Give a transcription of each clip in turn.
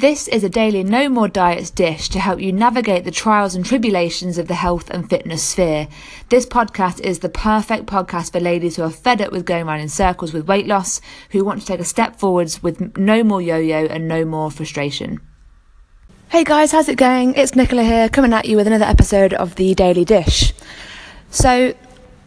This is a daily No More Diets dish to help you navigate the trials and tribulations of the health and fitness sphere. This podcast is the perfect podcast for ladies who are fed up with going around in circles with weight loss, who want to take a step forwards with no more yo yo and no more frustration. Hey guys, how's it going? It's Nicola here, coming at you with another episode of the Daily Dish. So,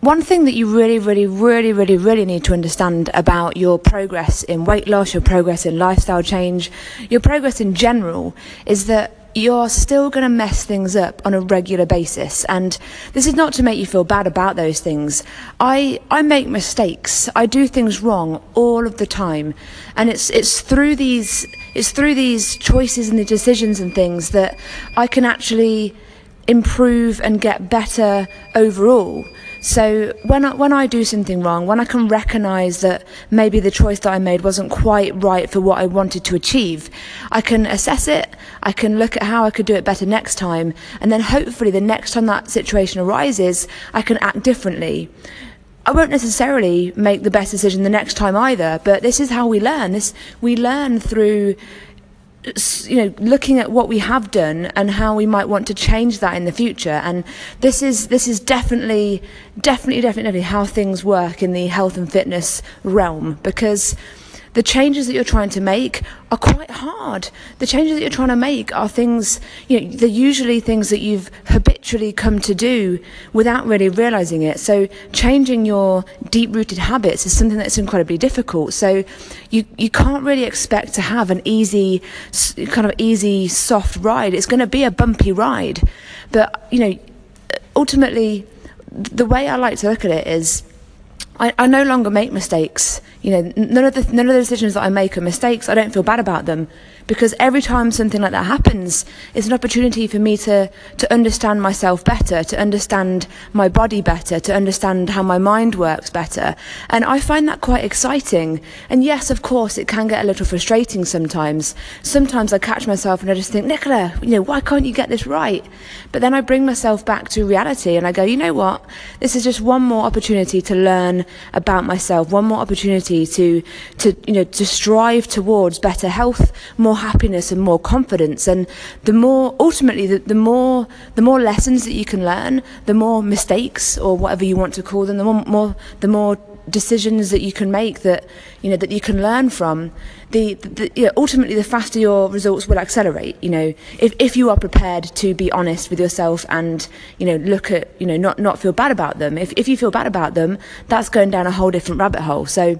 one thing that you really, really, really, really, really need to understand about your progress in weight loss, your progress in lifestyle change, your progress in general is that you're still going to mess things up on a regular basis. And this is not to make you feel bad about those things. I i make mistakes. I do things wrong all of the time. And it's it's through these it's through these choices and the decisions and things that i can actually improve and get better overall so when I, when I do something wrong, when I can recognise that maybe the choice that I made wasn't quite right for what I wanted to achieve, I can assess it. I can look at how I could do it better next time, and then hopefully the next time that situation arises, I can act differently. I won't necessarily make the best decision the next time either, but this is how we learn. This we learn through you know looking at what we have done and how we might want to change that in the future. And this is this is definitely definitely definitely how things work in the health and fitness realm because the changes that you're trying to make are quite hard. The changes that you're trying to make are things, you know, they're usually things that you've habitually come to do without really realizing it. So changing your deep rooted habits is something that's incredibly difficult. So you, you can't really expect to have an easy, kind of easy, soft ride. It's going to be a bumpy ride. But, you know, ultimately, the way I like to look at it is I, I no longer make mistakes. You know, none of the none of the decisions that I make are mistakes. I don't feel bad about them because every time something like that happens, it's an opportunity for me to to understand myself better, to understand my body better, to understand how my mind works better, and I find that quite exciting. And yes, of course, it can get a little frustrating sometimes. Sometimes I catch myself and I just think, Nicola, you know, why can't you get this right? But then I bring myself back to reality and I go, you know what? This is just one more opportunity to learn about myself, one more opportunity to to you know to strive towards better health, more more happiness and more confidence. And the more ultimately the, the more the more lessons that you can learn the more mistakes or whatever you want to call them the more, more the more decisions that you can make that you know that you can learn from the, the you know, ultimately the faster your results will accelerate you know. If, if you are prepared to be honest with yourself and you know look at you know not not feel bad about them if, if you feel bad about them that's going down a whole different rabbit hole. So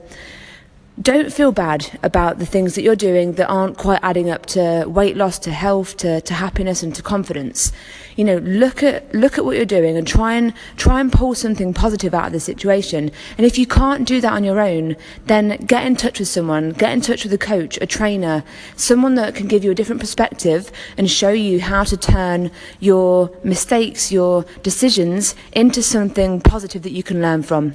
don't feel bad about the things that you're doing that aren't quite adding up to weight loss, to health, to, to happiness and to confidence. You know, look at look at what you're doing and try and try and pull something positive out of the situation. And if you can't do that on your own, then get in touch with someone, get in touch with a coach, a trainer, someone that can give you a different perspective and show you how to turn your mistakes, your decisions into something positive that you can learn from.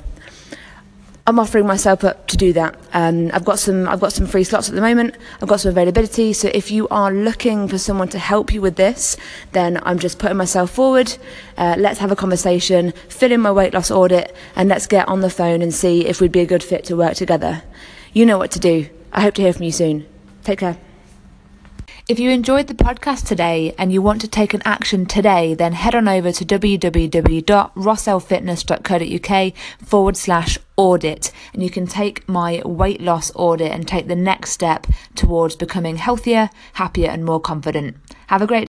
I'm offering myself up to do that. Um, I've got some I've got some free slots at the moment. I've got some availability. So if you are looking for someone to help you with this, then I'm just putting myself forward. Uh, let's have a conversation, fill in my weight loss audit, and let's get on the phone and see if we'd be a good fit to work together. You know what to do. I hope to hear from you soon. Take care. If you enjoyed the podcast today and you want to take an action today, then head on over to www.rossellfitness.co.uk forward slash audit and you can take my weight loss audit and take the next step towards becoming healthier, happier, and more confident. Have a great